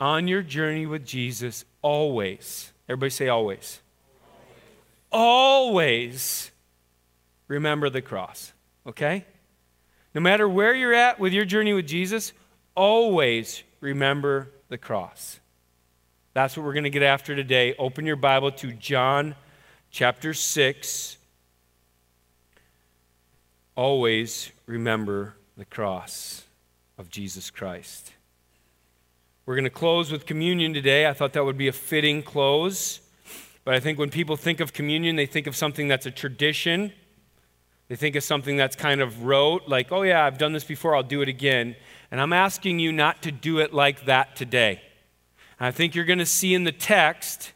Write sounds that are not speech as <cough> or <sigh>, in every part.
on your journey with Jesus, always, everybody say always, always remember the cross, okay? No matter where you're at with your journey with Jesus, always remember the cross. That's what we're going to get after today. Open your Bible to John chapter 6. Always remember the cross of Jesus Christ. We're going to close with communion today. I thought that would be a fitting close. But I think when people think of communion, they think of something that's a tradition. They think of something that's kind of rote, like, oh, yeah, I've done this before, I'll do it again. And I'm asking you not to do it like that today. And I think you're going to see in the text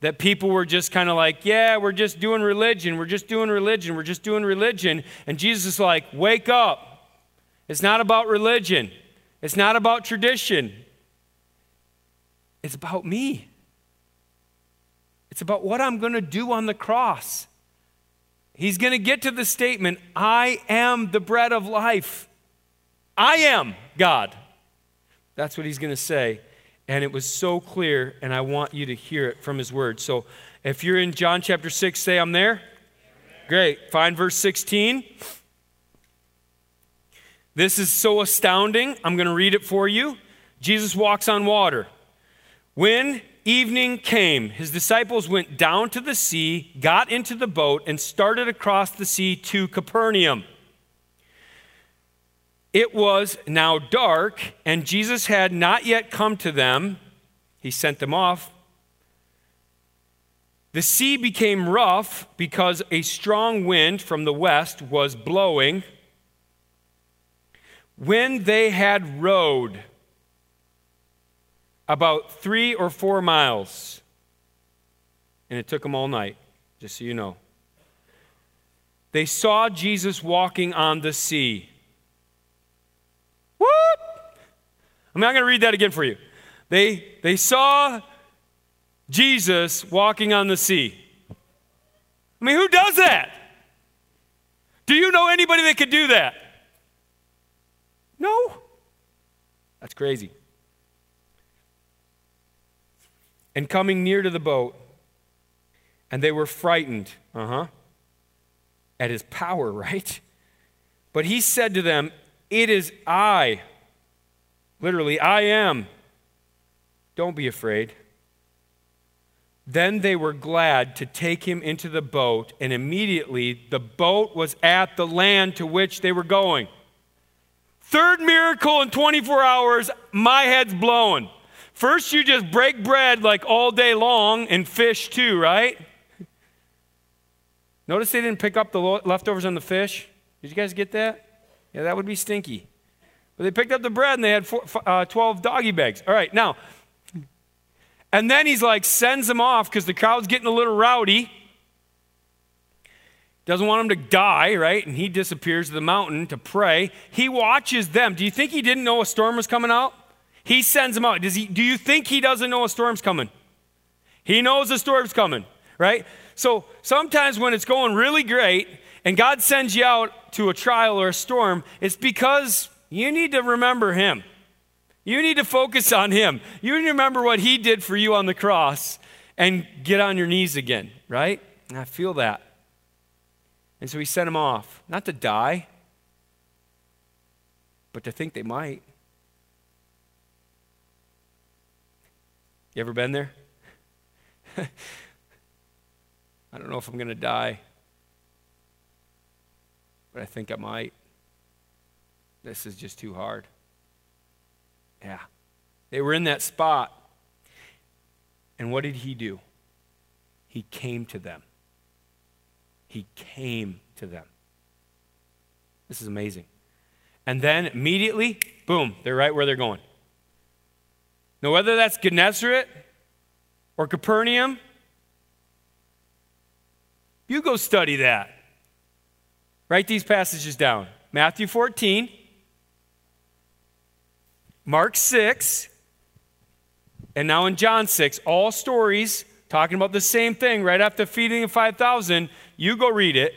that people were just kind of like, yeah, we're just doing religion, we're just doing religion, we're just doing religion. And Jesus is like, wake up. It's not about religion, it's not about tradition, it's about me. It's about what I'm going to do on the cross. He's going to get to the statement, I am the bread of life. I am God. That's what he's going to say. And it was so clear, and I want you to hear it from his word. So if you're in John chapter 6, say, I'm there. Great. Find verse 16. This is so astounding. I'm going to read it for you. Jesus walks on water. When evening came, his disciples went down to the sea, got into the boat, and started across the sea to Capernaum. It was now dark, and Jesus had not yet come to them. He sent them off. The sea became rough because a strong wind from the west was blowing. When they had rowed about three or four miles, and it took them all night, just so you know, they saw Jesus walking on the sea. Whoop! I'm not going to read that again for you. They, they saw Jesus walking on the sea. I mean, who does that? Do you know anybody that could do that? No. That's crazy. And coming near to the boat, and they were frightened, uh huh, at his power, <laughs> right? But he said to them, It is I Literally, I am. Don't be afraid. Then they were glad to take him into the boat, and immediately the boat was at the land to which they were going. Third miracle in 24 hours, my head's blowing. First, you just break bread like all day long and fish too, right? Notice they didn't pick up the leftovers on the fish. Did you guys get that? Yeah, that would be stinky. But they picked up the bread and they had four, uh, 12 doggy bags. All right, now, and then he's like, sends them off because the crowd's getting a little rowdy. Doesn't want them to die, right? And he disappears to the mountain to pray. He watches them. Do you think he didn't know a storm was coming out? He sends them out. Does he, do you think he doesn't know a storm's coming? He knows a storm's coming, right? So sometimes when it's going really great and God sends you out to a trial or a storm, it's because you need to remember him. You need to focus on him. You need to remember what he did for you on the cross and get on your knees again, right? And I feel that. And so he sent them off, not to die, but to think they might. You ever been there? <laughs> I don't know if I'm going to die, but I think I might. This is just too hard. Yeah. They were in that spot. And what did he do? He came to them. He came to them. This is amazing. And then immediately, boom, they're right where they're going. Now, whether that's Gennesaret or Capernaum, you go study that. Write these passages down Matthew 14, Mark 6, and now in John 6, all stories talking about the same thing right after feeding the 5,000. You go read it.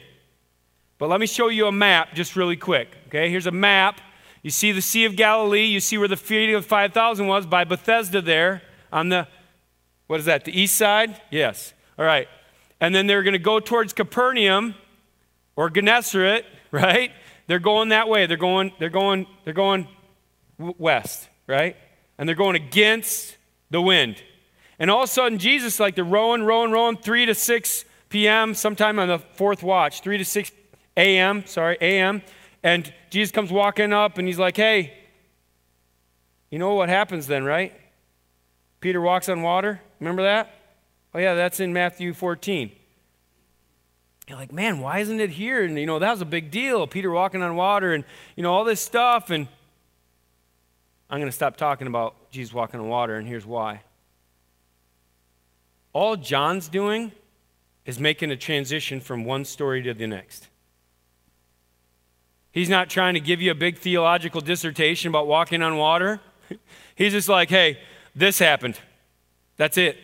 But let me show you a map just really quick. Okay, here's a map. You see the Sea of Galilee, you see where the feeding of 5,000 was by Bethesda there on the, what is that, the east side? Yes. All right. And then they're going to go towards Capernaum or Gennesaret, <laughs> right? They're going that way. They're going, they're going, they're going west, right? And they're going against the wind. And all of a sudden, Jesus, like they're rowing, rowing, rowing, 3 to 6 p.m., sometime on the fourth watch, 3 to 6 a.m., sorry, a.m. And Jesus comes walking up and he's like, hey, you know what happens then, right? Peter walks on water. Remember that? Oh, yeah, that's in Matthew 14. You're like, man, why isn't it here? And, you know, that was a big deal. Peter walking on water and, you know, all this stuff. And I'm going to stop talking about Jesus walking on water, and here's why. All John's doing is making a transition from one story to the next. He's not trying to give you a big theological dissertation about walking on water. <laughs> He's just like, hey, this happened. That's it.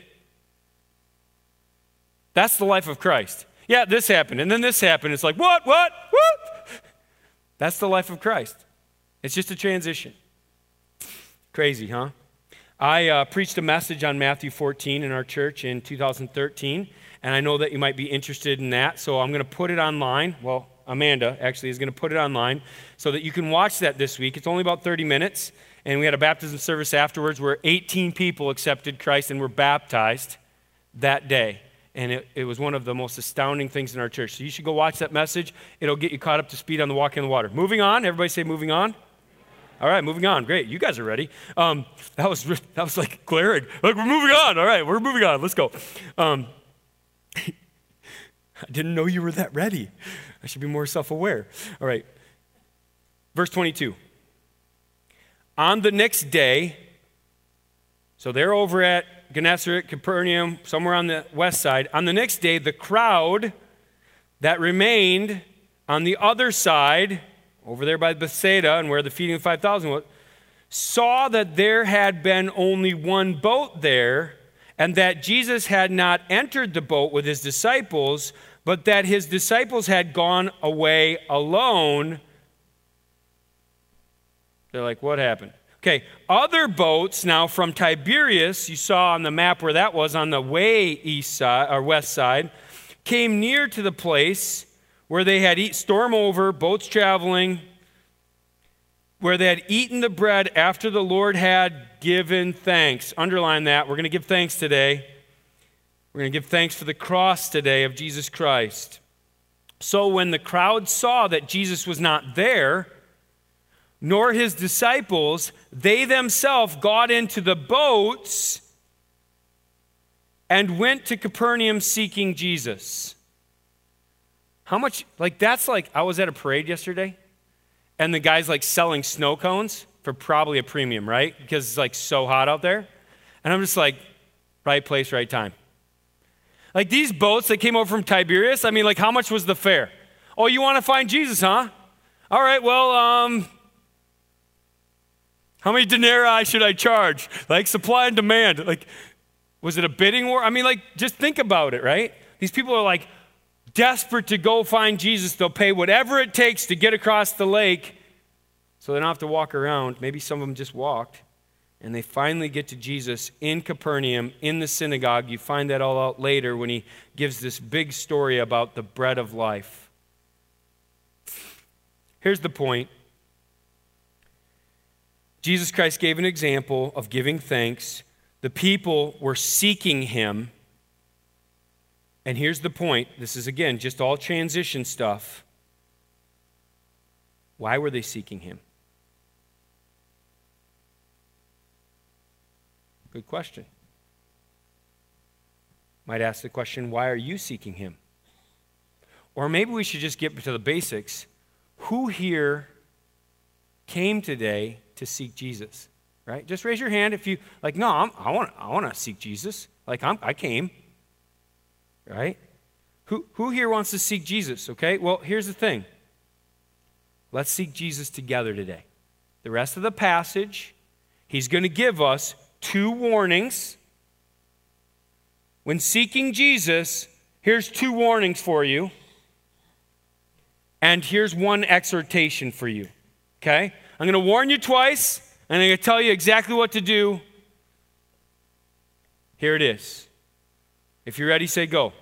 That's the life of Christ. Yeah, this happened, and then this happened. It's like, what, what, what? That's the life of Christ. It's just a transition. Crazy, huh? I uh, preached a message on Matthew 14 in our church in 2013, and I know that you might be interested in that, so I'm going to put it online. Well, Amanda actually is going to put it online so that you can watch that this week. It's only about 30 minutes, and we had a baptism service afterwards where 18 people accepted Christ and were baptized that day. And it, it was one of the most astounding things in our church. So you should go watch that message. It'll get you caught up to speed on the walking in the water. Moving on. Everybody say moving on. All right, moving on. Great. You guys are ready. Um, that, was, that was like glaring. Like, we're moving on. All right, we're moving on. Let's go. Um, <laughs> I didn't know you were that ready. I should be more self aware. All right. Verse 22. On the next day, so they're over at Gennesaret, Capernaum, somewhere on the west side. On the next day, the crowd that remained on the other side, over there by Bethsaida and where the feeding of 5,000 was, saw that there had been only one boat there and that Jesus had not entered the boat with his disciples, but that his disciples had gone away alone. They're like, What happened? Okay, other boats now from Tiberias, you saw on the map where that was on the way east side or west side, came near to the place where they had storm over, boats traveling, where they had eaten the bread after the Lord had given thanks. Underline that. We're going to give thanks today. We're going to give thanks for the cross today of Jesus Christ. So when the crowd saw that Jesus was not there, nor his disciples, they themselves got into the boats and went to Capernaum seeking Jesus. How much, like, that's like, I was at a parade yesterday, and the guy's like selling snow cones for probably a premium, right? Because it's like so hot out there. And I'm just like, right place, right time. Like these boats that came over from Tiberias, I mean, like, how much was the fare? Oh, you want to find Jesus, huh? All right, well, um, how many denarii should I charge? Like supply and demand. Like, was it a bidding war? I mean, like, just think about it, right? These people are like desperate to go find Jesus. They'll pay whatever it takes to get across the lake so they don't have to walk around. Maybe some of them just walked. And they finally get to Jesus in Capernaum, in the synagogue. You find that all out later when he gives this big story about the bread of life. Here's the point Jesus Christ gave an example of giving thanks. The people were seeking him. And here's the point this is, again, just all transition stuff. Why were they seeking him? Good question. Might ask the question why are you seeking him? Or maybe we should just get to the basics. Who here came today to seek Jesus, right? Just raise your hand if you like. No, I'm, i want I want to seek Jesus. Like I'm, I came, right? Who who here wants to seek Jesus? Okay. Well, here's the thing. Let's seek Jesus together today. The rest of the passage, he's going to give us two warnings. When seeking Jesus, here's two warnings for you. And here's one exhortation for you. Okay? I'm going to warn you twice, and I'm going to tell you exactly what to do. Here it is. If you're ready, say go.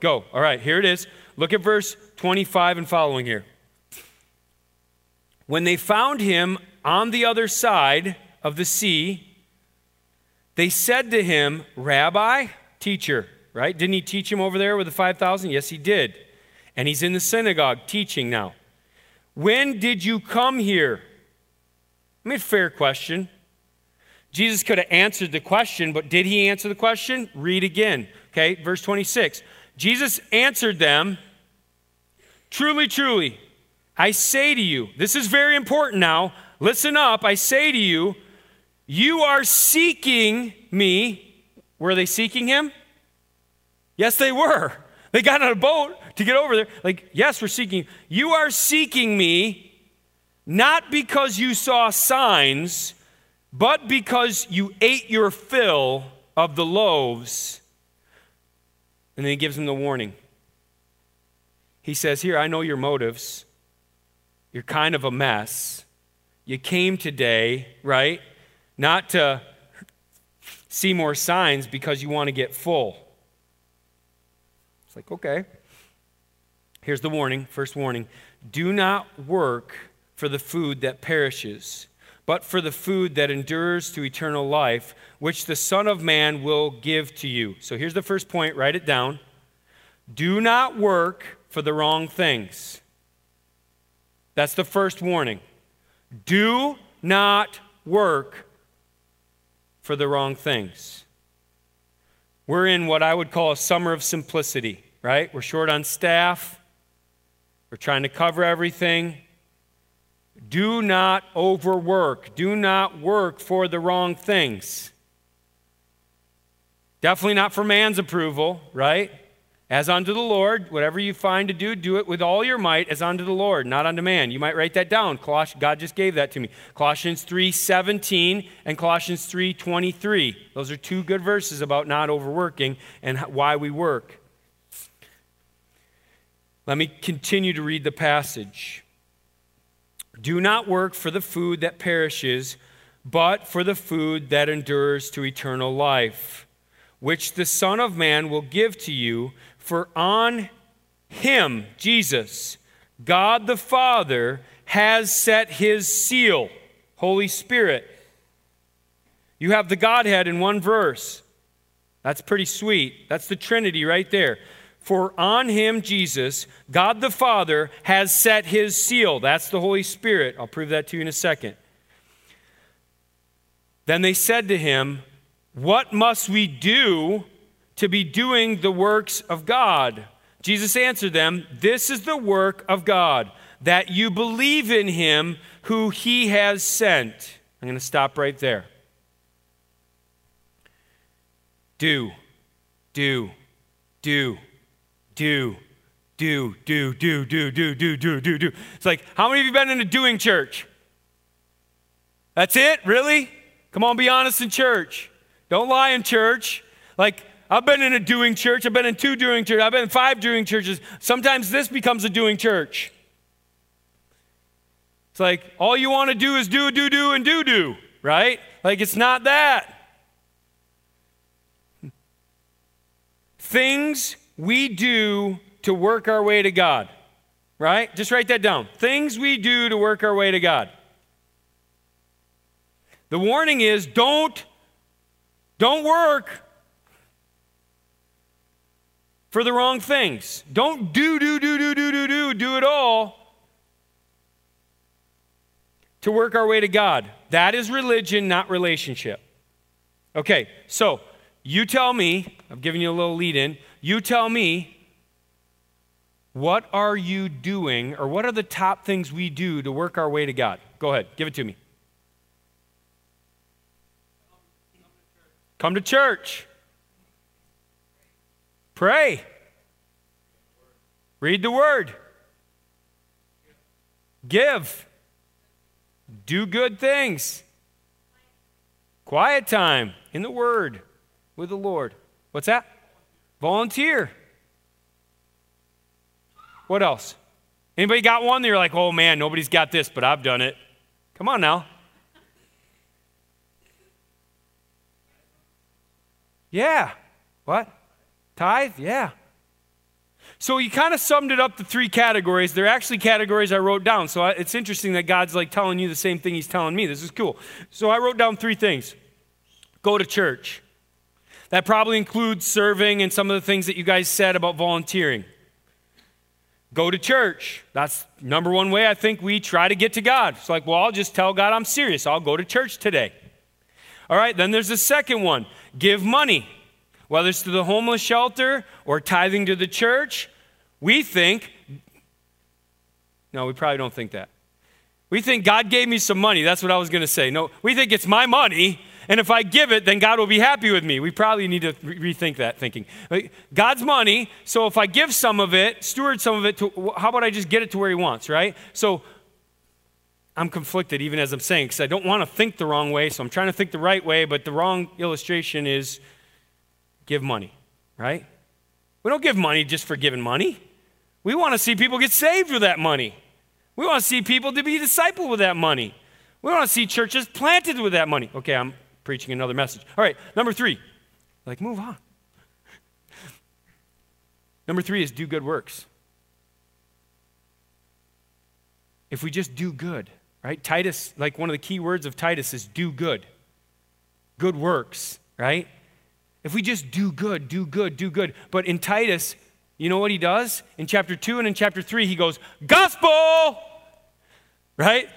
Go. All right, here it is. Look at verse 25 and following here. When they found him on the other side of the sea, they said to him, Rabbi, teacher, right? Didn't he teach him over there with the 5,000? Yes, he did. And he's in the synagogue teaching now. When did you come here? I mean, fair question. Jesus could have answered the question, but did he answer the question? Read again. Okay, verse 26. Jesus answered them, Truly, truly, I say to you, this is very important now. Listen up. I say to you, you are seeking me. Were they seeking him? Yes, they were. They got on a boat to get over there. Like, yes, we're seeking. You You are seeking me not because you saw signs, but because you ate your fill of the loaves. And then he gives them the warning. He says, Here, I know your motives. You're kind of a mess. You came today, right? Not to see more signs because you want to get full. It's like, okay. Here's the warning first warning do not work for the food that perishes, but for the food that endures to eternal life, which the Son of Man will give to you. So here's the first point write it down. Do not work for the wrong things. That's the first warning. Do not work for the wrong things. We're in what I would call a summer of simplicity, right? We're short on staff, we're trying to cover everything. Do not overwork, do not work for the wrong things. Definitely not for man's approval, right? As unto the Lord, whatever you find to do, do it with all your might as unto the Lord, not unto man. You might write that down. God just gave that to me. Colossians 3:17 and Colossians 3:23. Those are two good verses about not overworking and why we work. Let me continue to read the passage. Do not work for the food that perishes, but for the food that endures to eternal life, which the Son of Man will give to you for on him, Jesus, God the Father has set his seal, Holy Spirit. You have the Godhead in one verse. That's pretty sweet. That's the Trinity right there. For on him, Jesus, God the Father has set his seal. That's the Holy Spirit. I'll prove that to you in a second. Then they said to him, What must we do to be doing the works of God. Jesus answered them, This is the work of God, that you believe in him who he has sent. I'm going to stop right there. Do, do, do, do, do, do, do, do, do, do, do, do, do. It's like, how many of you been in a doing church? That's it? Really? Come on, be honest in church. Don't lie in church. Like, I've been in a doing church. I've been in two doing churches. I've been in five doing churches. Sometimes this becomes a doing church. It's like all you want to do is do, do, do, and do, do, right? Like it's not that. Things we do to work our way to God, right? Just write that down. Things we do to work our way to God. The warning is don't don't work for the wrong things. Don't do, do, do, do, do, do, do, do it all to work our way to God. That is religion, not relationship. Okay, so you tell me, I've given you a little lead in, you tell me, what are you doing, or what are the top things we do to work our way to God? Go ahead, give it to me. Come to church. Pray. Read the word. Give. Do good things. Quiet time in the word with the Lord. What's that? Volunteer. What else? Anybody got one? You're like, oh man, nobody's got this, but I've done it. Come on now. Yeah. What? Tithe? Yeah. So he kind of summed it up to three categories. They're actually categories I wrote down. So it's interesting that God's like telling you the same thing He's telling me. This is cool. So I wrote down three things go to church. That probably includes serving and some of the things that you guys said about volunteering. Go to church. That's number one way I think we try to get to God. It's like, well, I'll just tell God I'm serious. I'll go to church today. All right, then there's the second one give money whether it's to the homeless shelter or tithing to the church, we think, no, we probably don't think that. We think God gave me some money. That's what I was going to say. No, we think it's my money, and if I give it, then God will be happy with me. We probably need to re- rethink that thinking. God's money, so if I give some of it, steward some of it, to, how about I just get it to where He wants, right? So I'm conflicted even as I'm saying, because I don't want to think the wrong way, so I'm trying to think the right way, but the wrong illustration is give money, right? We don't give money just for giving money. We want to see people get saved with that money. We want to see people to be discipled with that money. We want to see churches planted with that money. Okay, I'm preaching another message. All right, number three. Like, move on. Number three is do good works. If we just do good, right? Titus, like one of the key words of Titus is do good. Good works, right? If we just do good, do good, do good. But in Titus, you know what he does? In chapter 2 and in chapter 3, he goes, Gospel! Right?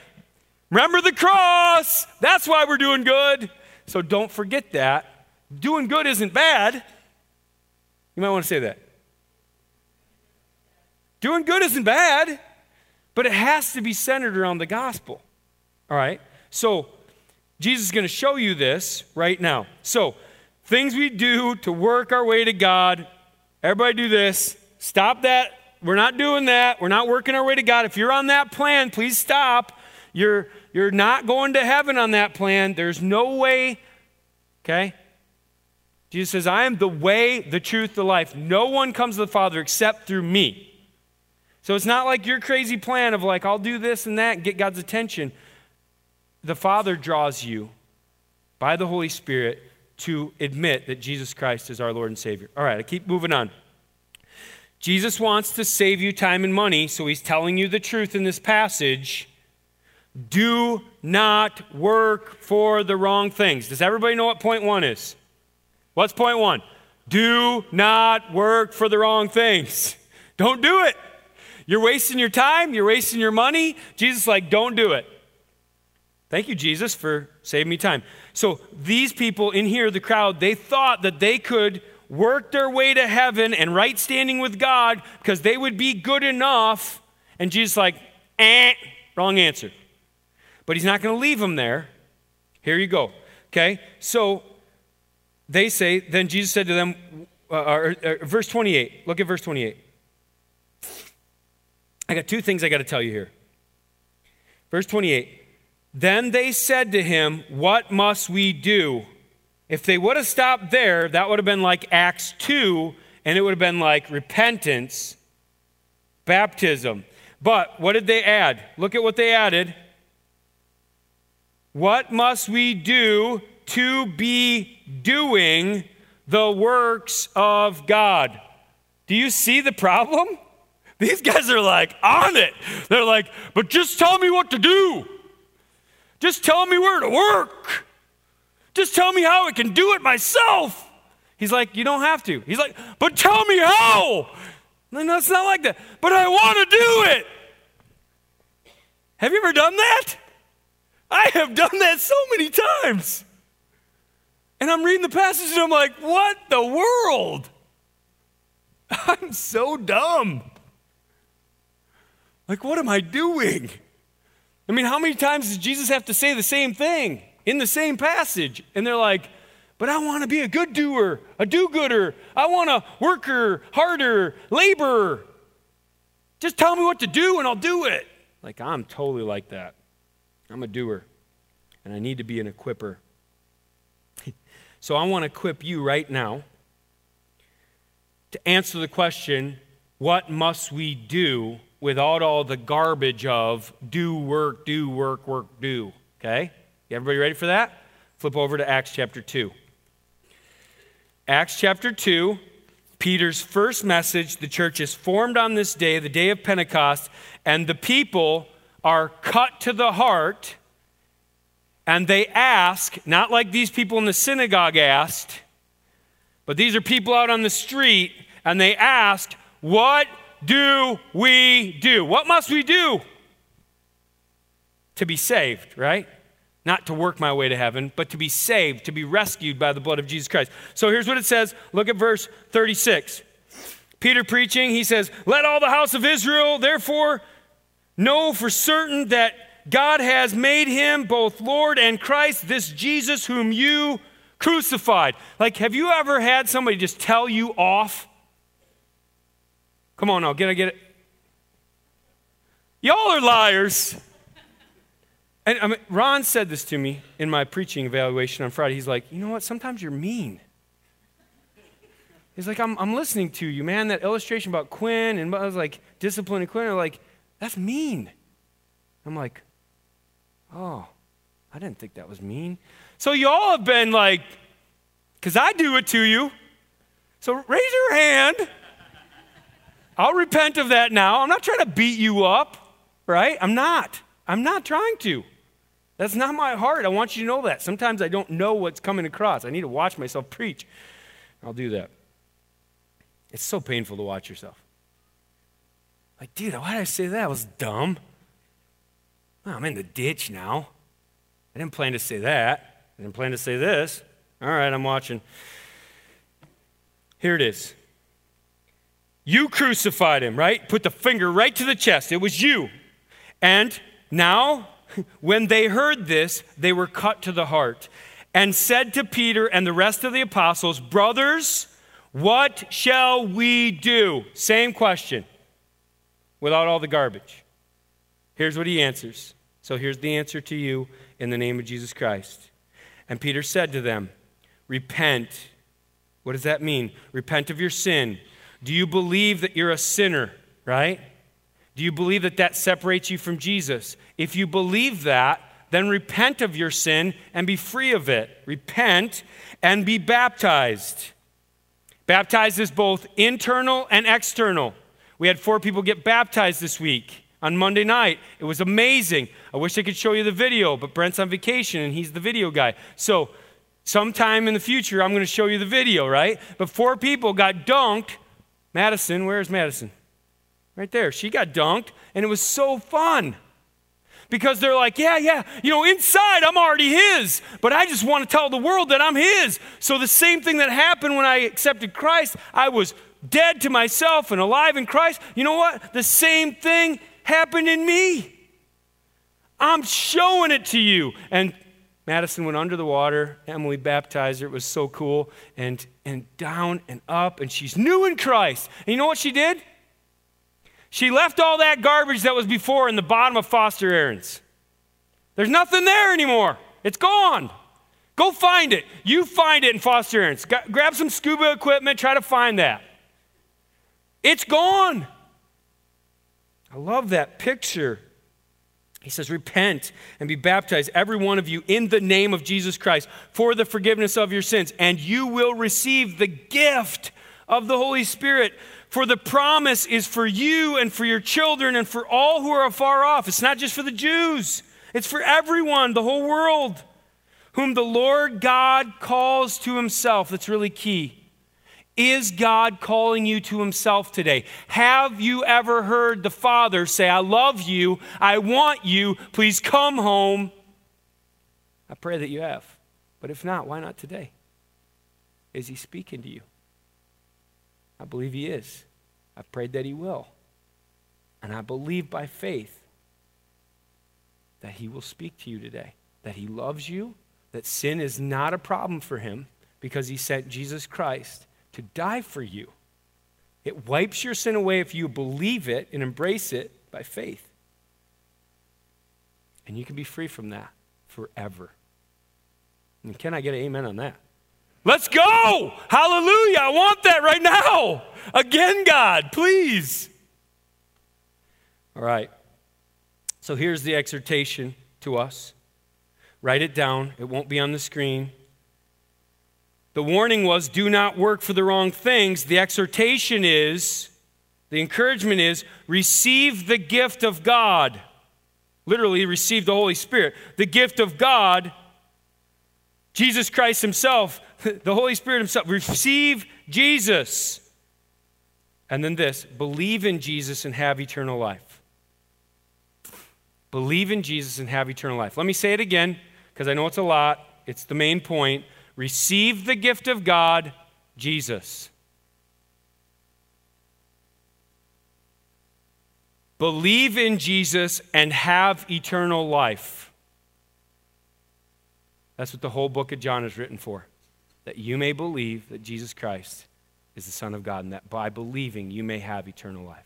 Remember the cross. That's why we're doing good. So don't forget that. Doing good isn't bad. You might want to say that. Doing good isn't bad, but it has to be centered around the gospel. All right? So Jesus is going to show you this right now. So things we do to work our way to God. Everybody do this. Stop that. We're not doing that. We're not working our way to God. If you're on that plan, please stop. You're, you're not going to heaven on that plan. There's no way, okay? Jesus says, I am the way, the truth, the life. No one comes to the Father except through me. So it's not like your crazy plan of like, I'll do this and that and get God's attention. The Father draws you by the Holy Spirit to admit that Jesus Christ is our Lord and Savior. All right, I keep moving on. Jesus wants to save you time and money, so he's telling you the truth in this passage. Do not work for the wrong things. Does everybody know what point one is? What's point one? Do not work for the wrong things. <laughs> Don't do it. You're wasting your time, you're wasting your money. Jesus like, don't do it. Thank you, Jesus, for saving me time. So these people in here, the crowd, they thought that they could work their way to heaven and right standing with God because they would be good enough. And Jesus like, eh, wrong answer. But he's not going to leave them there. Here you go. Okay? So they say, then Jesus said to them, uh, uh, uh, verse 28. Look at verse 28. I got two things I got to tell you here. Verse 28. Then they said to him, What must we do? If they would have stopped there, that would have been like Acts 2, and it would have been like repentance, baptism. But what did they add? Look at what they added. What must we do to be doing the works of God? Do you see the problem? <laughs> These guys are like on it. They're like, but just tell me what to do. Just tell me where to work. Just tell me how I can do it myself. He's like, You don't have to. He's like, But tell me how. No, it's not like that. But I want to do it. Have you ever done that? I have done that so many times. And I'm reading the passage and I'm like, What the world? <laughs> I'm so dumb. Like, what am I doing? I mean, how many times does Jesus have to say the same thing in the same passage? And they're like, but I want to be a good doer, a do gooder. I want to worker, harder, laborer. Just tell me what to do and I'll do it. Like, I'm totally like that. I'm a doer, and I need to be an equiper. <laughs> so I want to equip you right now to answer the question what must we do without all the garbage of do work, do work, work, do. Okay? Everybody ready for that? Flip over to Acts chapter 2. Acts chapter 2, Peter's first message. The church is formed on this day, the day of Pentecost, and the people are cut to the heart and they ask, not like these people in the synagogue asked, but these are people out on the street, and they ask, What do we do? What must we do to be saved, right? Not to work my way to heaven, but to be saved, to be rescued by the blood of Jesus Christ. So here's what it says. Look at verse 36. Peter preaching, he says, Let all the house of Israel therefore know for certain that God has made him both Lord and Christ, this Jesus whom you crucified. Like, have you ever had somebody just tell you off? Come on now, get I get it? Y'all are liars. And I mean, Ron said this to me in my preaching evaluation on Friday. He's like, you know what? Sometimes you're mean. He's like, I'm, I'm listening to you, man. That illustration about Quinn and I was like, disciplining Quinn. I'm like, that's mean. I'm like, Oh, I didn't think that was mean. So you all have been like, because I do it to you. So raise your hand. I'll repent of that now. I'm not trying to beat you up, right? I'm not. I'm not trying to. That's not my heart. I want you to know that. Sometimes I don't know what's coming across. I need to watch myself preach. I'll do that. It's so painful to watch yourself. Like, dude, why did I say that? That was dumb. I'm in the ditch now. I didn't plan to say that. I didn't plan to say this. All right, I'm watching. Here it is. You crucified him, right? Put the finger right to the chest. It was you. And now, <laughs> when they heard this, they were cut to the heart and said to Peter and the rest of the apostles, Brothers, what shall we do? Same question without all the garbage. Here's what he answers. So here's the answer to you in the name of Jesus Christ. And Peter said to them, Repent. What does that mean? Repent of your sin. Do you believe that you're a sinner, right? Do you believe that that separates you from Jesus? If you believe that, then repent of your sin and be free of it. Repent and be baptized. Baptized is both internal and external. We had four people get baptized this week on Monday night. It was amazing. I wish I could show you the video, but Brent's on vacation and he's the video guy. So, sometime in the future, I'm going to show you the video, right? But four people got dunked. Madison, where's Madison? Right there. She got dunked, and it was so fun. Because they're like, yeah, yeah, you know, inside I'm already his, but I just want to tell the world that I'm his. So, the same thing that happened when I accepted Christ, I was dead to myself and alive in Christ. You know what? The same thing happened in me. I'm showing it to you. And Madison went under the water. Emily baptized her. It was so cool. And, and down and up. And she's new in Christ. And you know what she did? She left all that garbage that was before in the bottom of Foster Arend's. There's nothing there anymore. It's gone. Go find it. You find it in Foster Arend's. Grab some scuba equipment, try to find that. It's gone. I love that picture. He says, Repent and be baptized, every one of you, in the name of Jesus Christ for the forgiveness of your sins, and you will receive the gift of the Holy Spirit. For the promise is for you and for your children and for all who are afar off. It's not just for the Jews, it's for everyone, the whole world, whom the Lord God calls to himself. That's really key. Is God calling you to Himself today? Have you ever heard the Father say, I love you, I want you, please come home? I pray that you have. But if not, why not today? Is He speaking to you? I believe He is. I prayed that He will. And I believe by faith that He will speak to you today, that He loves you, that sin is not a problem for Him because He sent Jesus Christ to die for you. It wipes your sin away if you believe it and embrace it by faith. And you can be free from that forever. And can I get an amen on that? Let's go! Hallelujah! I want that right now. Again, God, please. All right. So here's the exhortation to us. Write it down, it won't be on the screen. The warning was do not work for the wrong things. The exhortation is, the encouragement is, receive the gift of God. Literally, receive the Holy Spirit. The gift of God, Jesus Christ Himself, <laughs> the Holy Spirit Himself. Receive Jesus. And then this believe in Jesus and have eternal life. Believe in Jesus and have eternal life. Let me say it again because I know it's a lot. It's the main point. Receive the gift of God, Jesus. Believe in Jesus and have eternal life. That's what the whole book of John is written for. That you may believe that Jesus Christ is the Son of God, and that by believing you may have eternal life.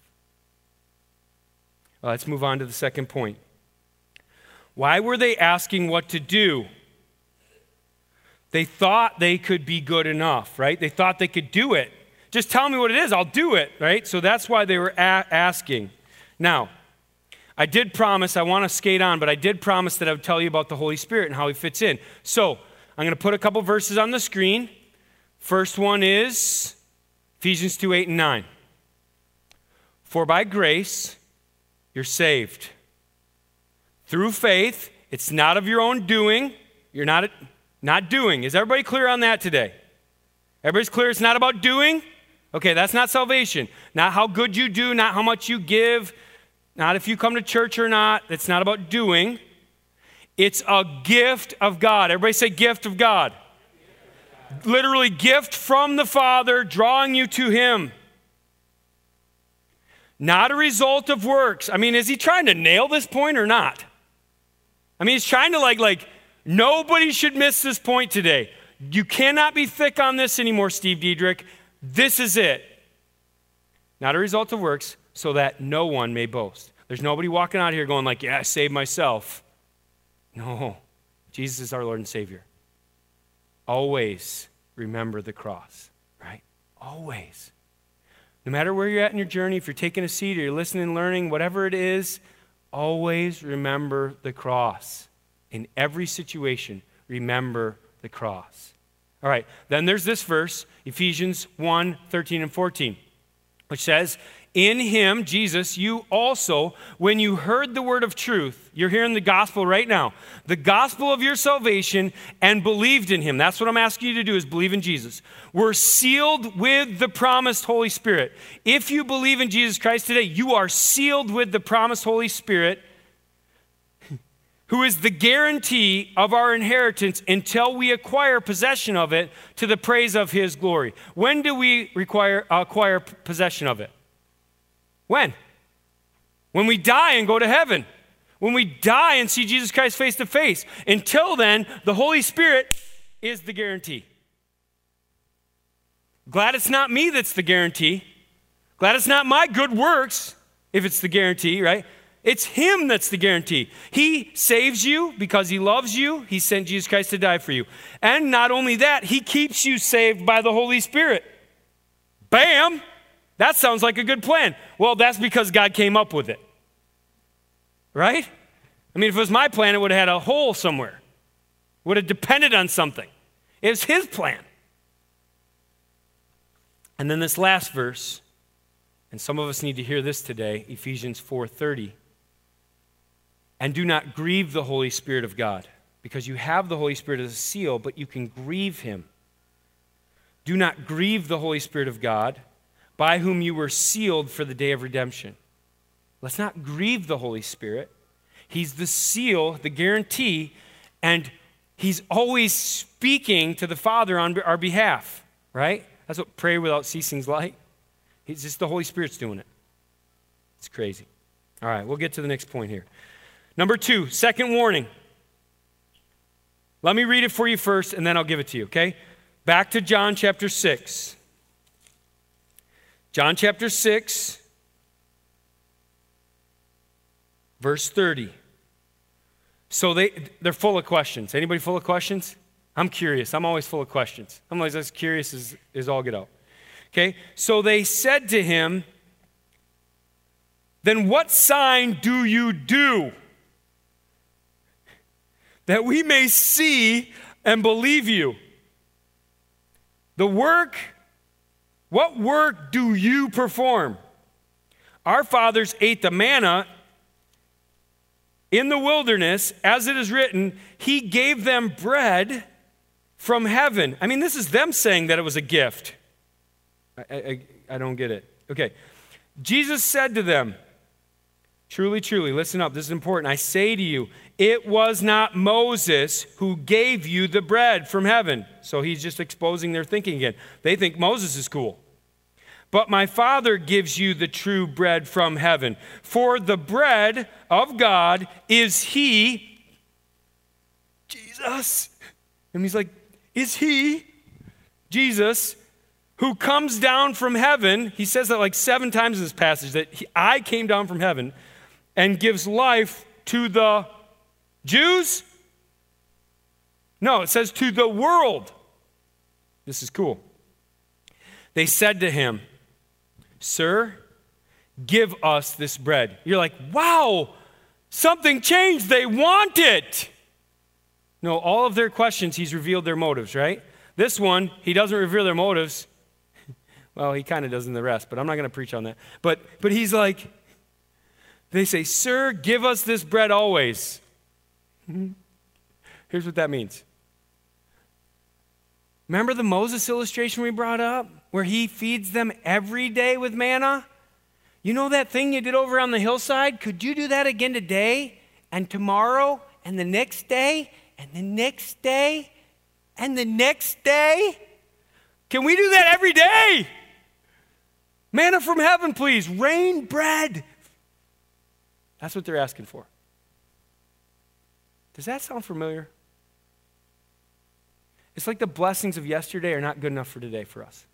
Well, let's move on to the second point. Why were they asking what to do? They thought they could be good enough, right? They thought they could do it. Just tell me what it is, I'll do it, right? So that's why they were a- asking. Now, I did promise, I want to skate on, but I did promise that I would tell you about the Holy Spirit and how he fits in. So I'm going to put a couple verses on the screen. First one is Ephesians 2 8 and 9. For by grace you're saved. Through faith, it's not of your own doing. You're not, not doing. Is everybody clear on that today? Everybody's clear it's not about doing? Okay, that's not salvation. Not how good you do, not how much you give, not if you come to church or not. It's not about doing. It's a gift of God. Everybody say, gift of God. Literally, gift from the Father, drawing you to Him. Not a result of works. I mean, is he trying to nail this point or not? I mean, he's trying to like, like, nobody should miss this point today. You cannot be thick on this anymore, Steve Diedrich. This is it. Not a result of works, so that no one may boast. There's nobody walking out here going like, yeah, I saved myself. No. Jesus is our Lord and Savior. Always remember the cross, right? Always. No matter where you're at in your journey, if you're taking a seat or you're listening, learning, whatever it is, always remember the cross. In every situation, remember the cross. All right, then there's this verse, Ephesians 1 13 and 14, which says, in him, Jesus, you also, when you heard the word of truth, you're hearing the gospel right now, the gospel of your salvation, and believed in him. That's what I'm asking you to do is believe in Jesus. We're sealed with the promised Holy Spirit. If you believe in Jesus Christ today, you are sealed with the promised Holy Spirit, who is the guarantee of our inheritance until we acquire possession of it to the praise of his glory. When do we require, acquire possession of it? When? When we die and go to heaven. When we die and see Jesus Christ face to face. Until then, the Holy Spirit is the guarantee. Glad it's not me that's the guarantee. Glad it's not my good works if it's the guarantee, right? It's Him that's the guarantee. He saves you because He loves you. He sent Jesus Christ to die for you. And not only that, He keeps you saved by the Holy Spirit. Bam! That sounds like a good plan. Well, that's because God came up with it. Right? I mean, if it was my plan, it would have had a hole somewhere, it would have depended on something. It was His plan. And then this last verse, and some of us need to hear this today, Ephesians 4:30. And do not grieve the Holy Spirit of God, because you have the Holy Spirit as a seal, but you can grieve him. Do not grieve the Holy Spirit of God by whom you were sealed for the day of redemption. Let's not grieve the Holy Spirit. He's the seal, the guarantee, and He's always speaking to the Father on our behalf, right? That's what prayer without ceasing is like. It's just the Holy Spirit's doing it. It's crazy. All right, we'll get to the next point here. Number two, second warning. Let me read it for you first, and then I'll give it to you, okay? Back to John chapter 6. John chapter 6, verse 30. So they, they're full of questions. Anybody full of questions? I'm curious. I'm always full of questions. I'm always as curious as, as all get out. Okay? So they said to him, then what sign do you do? That we may see and believe you. The work, what work do you perform? Our fathers ate the manna in the wilderness, as it is written, He gave them bread from heaven. I mean, this is them saying that it was a gift. I, I, I don't get it. Okay. Jesus said to them, Truly, truly, listen up. This is important. I say to you, it was not Moses who gave you the bread from heaven. So he's just exposing their thinking again. They think Moses is cool. But my Father gives you the true bread from heaven. For the bread of God is He, Jesus. And he's like, Is He, Jesus, who comes down from heaven? He says that like seven times in this passage that he, I came down from heaven and gives life to the Jews? No, it says to the world. This is cool. They said to him, Sir, give us this bread. You're like, wow, something changed. They want it. No, all of their questions, he's revealed their motives, right? This one, he doesn't reveal their motives. <laughs> Well, he kind of does in the rest, but I'm not going to preach on that. But, but he's like, they say, Sir, give us this bread always. Mm-hmm. Here's what that means. Remember the Moses illustration we brought up where he feeds them every day with manna? You know that thing you did over on the hillside? Could you do that again today and tomorrow and the next day and the next day and the next day? Can we do that every day? Manna from heaven, please. Rain bread. That's what they're asking for. Does that sound familiar? It's like the blessings of yesterday are not good enough for today for us.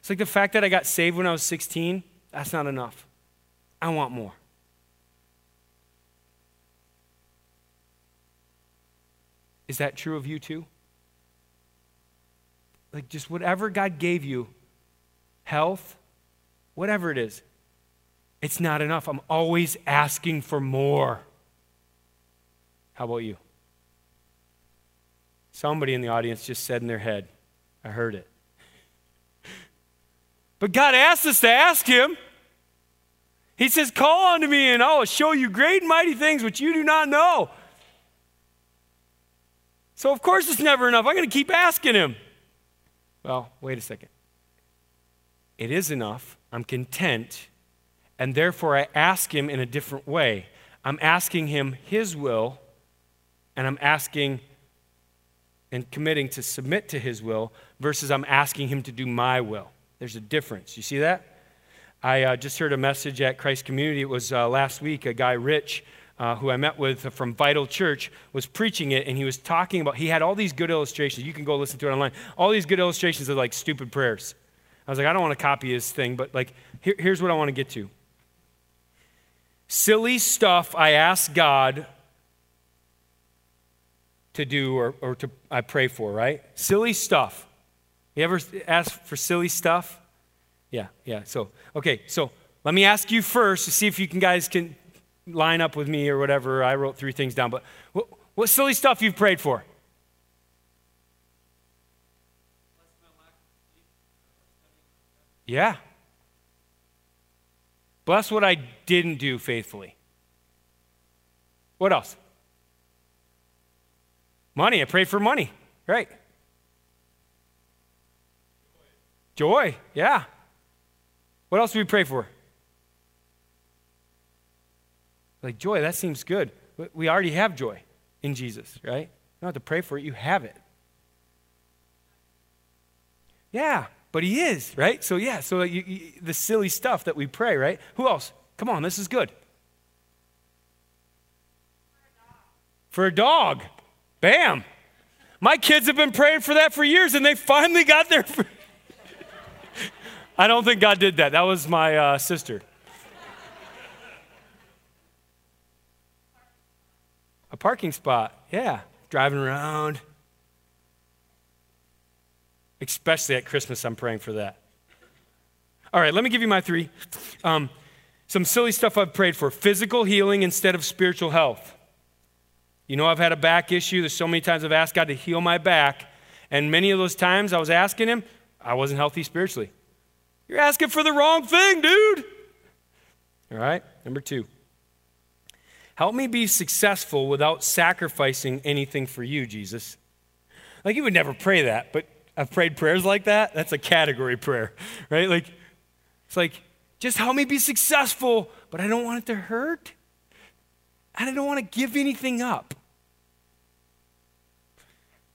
It's like the fact that I got saved when I was 16, that's not enough. I want more. Is that true of you too? Like just whatever God gave you, health, whatever it is, it's not enough. I'm always asking for more. How about you? Somebody in the audience just said in their head, I heard it. <laughs> But God asked us to ask Him. He says, Call unto me, and I will show you great and mighty things which you do not know. So, of course, it's never enough. I'm going to keep asking Him. Well, wait a second. It is enough. I'm content. And therefore, I ask Him in a different way. I'm asking Him His will, and I'm asking and committing to submit to his will versus I'm asking him to do my will. There's a difference. You see that? I uh, just heard a message at Christ Community. It was uh, last week. A guy, Rich, uh, who I met with from Vital Church, was preaching it, and he was talking about, he had all these good illustrations. You can go listen to it online. All these good illustrations of like stupid prayers. I was like, I don't want to copy his thing, but like, here, here's what I want to get to. Silly stuff I ask God to do or, or to I pray for, right? Silly stuff. You ever ask for silly stuff? Yeah, yeah. So, okay, so let me ask you first to see if you can guys can line up with me or whatever. I wrote three things down, but what, what silly stuff you've prayed for? Yeah. Bless what I didn't do faithfully. What else? Money. I prayed for money. Right. Joy. Joy. Yeah. What else do we pray for? Like joy, that seems good. We already have joy in Jesus, right? You don't have to pray for it, you have it. Yeah, but He is, right? So, yeah, so you, you, the silly stuff that we pray, right? Who else? Come on, this is good. For a dog. Bam. My kids have been praying for that for years and they finally got there. For... <laughs> I don't think God did that. That was my uh, sister. A parking spot, yeah. Driving around. Especially at Christmas, I'm praying for that. All right, let me give you my three. Um, Some silly stuff I've prayed for physical healing instead of spiritual health. You know, I've had a back issue. There's so many times I've asked God to heal my back. And many of those times I was asking Him, I wasn't healthy spiritually. You're asking for the wrong thing, dude. All right, number two. Help me be successful without sacrificing anything for you, Jesus. Like, you would never pray that, but I've prayed prayers like that. That's a category prayer, right? Like, it's like, just help me be successful, but I don't want it to hurt. And I don't want to give anything up.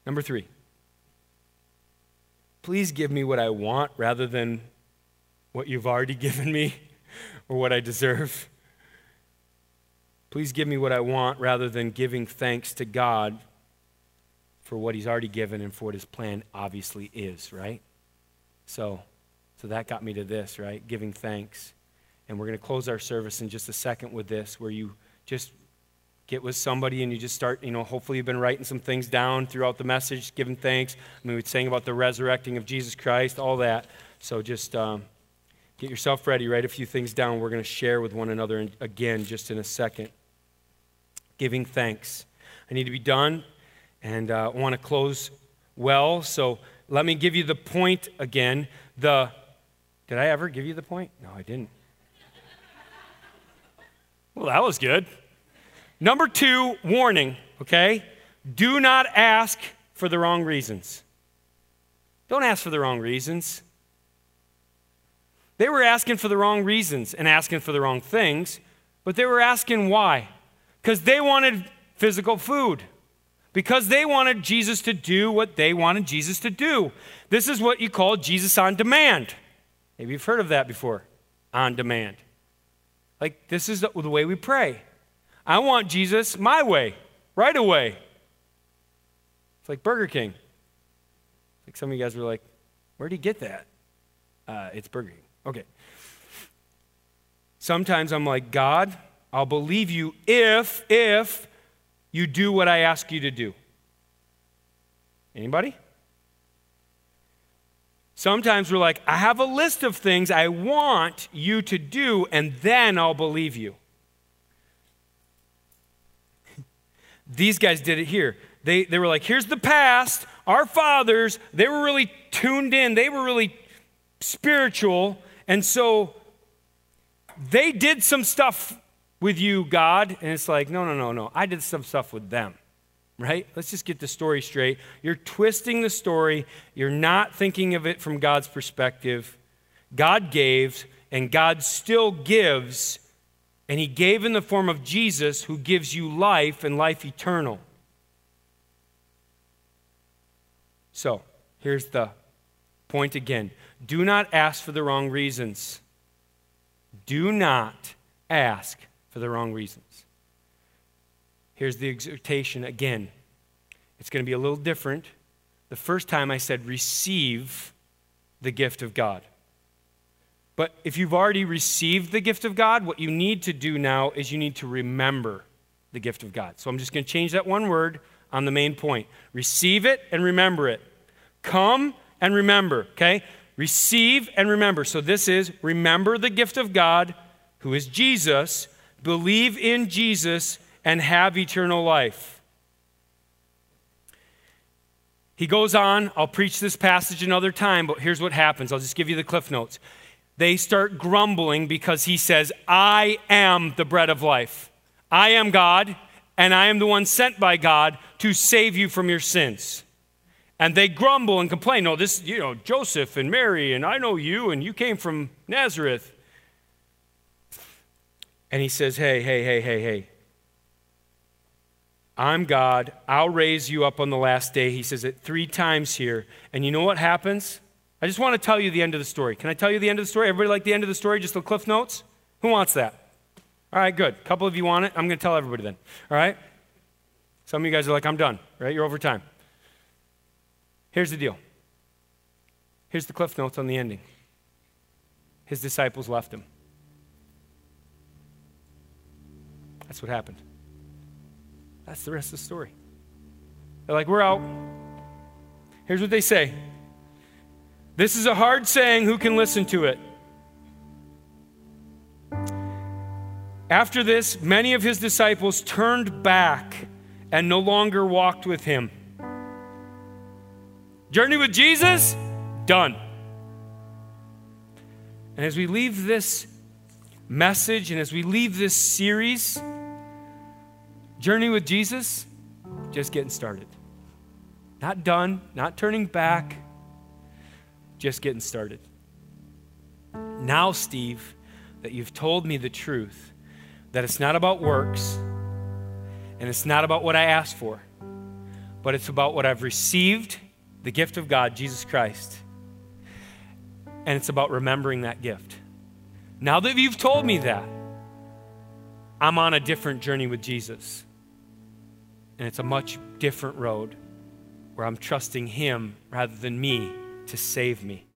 Number three, please give me what I want rather than what you've already <laughs> given me or what I deserve. Please give me what I want rather than giving thanks to God for what He's already given and for what His plan obviously is, right? So, so that got me to this, right? Giving thanks. And we're going to close our service in just a second with this, where you just get with somebody and you just start, you know, hopefully you've been writing some things down throughout the message, giving thanks. I mean, we are saying about the resurrecting of Jesus Christ, all that. So just um, get yourself ready, write a few things down. We're going to share with one another again just in a second. Giving thanks. I need to be done and uh, want to close well. So let me give you the point again. The did I ever give you the point? No, I didn't. <laughs> Well, that was good. Number two, warning, okay? Do not ask for the wrong reasons. Don't ask for the wrong reasons. They were asking for the wrong reasons and asking for the wrong things, but they were asking why? Because they wanted physical food, because they wanted Jesus to do what they wanted Jesus to do. This is what you call Jesus on demand. Maybe you've heard of that before on demand. Like, this is the, the way we pray. I want Jesus my way, right away. It's like Burger King. Like some of you guys were like, where did he get that? Uh, it's Burger King. Okay. Sometimes I'm like, God, I'll believe you if, if you do what I ask you to do. Anybody? Sometimes we're like, I have a list of things I want you to do, and then I'll believe you. These guys did it here. They, they were like, here's the past. Our fathers, they were really tuned in, they were really spiritual. And so they did some stuff with you, God. And it's like, no, no, no, no. I did some stuff with them, right? Let's just get the story straight. You're twisting the story, you're not thinking of it from God's perspective. God gave, and God still gives and he gave in the form of Jesus, who gives you life and life eternal. So, here's the point again do not ask for the wrong reasons. Do not ask for the wrong reasons. Here's the exhortation again. It's going to be a little different. The first time I said, receive the gift of God. But if you've already received the gift of God, what you need to do now is you need to remember the gift of God. So I'm just going to change that one word on the main point. Receive it and remember it. Come and remember, okay? Receive and remember. So this is remember the gift of God, who is Jesus, believe in Jesus, and have eternal life. He goes on, I'll preach this passage another time, but here's what happens. I'll just give you the cliff notes they start grumbling because he says, I am the bread of life. I am God, and I am the one sent by God to save you from your sins. And they grumble and complain. No, this, you know, Joseph and Mary, and I know you, and you came from Nazareth. And he says, Hey, hey, hey, hey, hey. I'm God. I'll raise you up on the last day. He says it three times here. And you know what happens? I just want to tell you the end of the story. Can I tell you the end of the story? Everybody like the end of the story, just the cliff notes? Who wants that? All right, good. A couple of you want it. I'm going to tell everybody then. All right? Some of you guys are like, I'm done, right? You're over time. Here's the deal. Here's the cliff notes on the ending. His disciples left him. That's what happened. That's the rest of the story. They're like, we're out. Here's what they say this is a hard saying. Who can listen to it? After this, many of his disciples turned back and no longer walked with him. Journey with Jesus, done. And as we leave this message and as we leave this series, Journey with Jesus, just getting started. Not done, not turning back, just getting started. Now, Steve, that you've told me the truth, that it's not about works and it's not about what I asked for, but it's about what I've received the gift of God, Jesus Christ. And it's about remembering that gift. Now that you've told me that, I'm on a different journey with Jesus. And it's a much different road where I'm trusting Him rather than me to save me.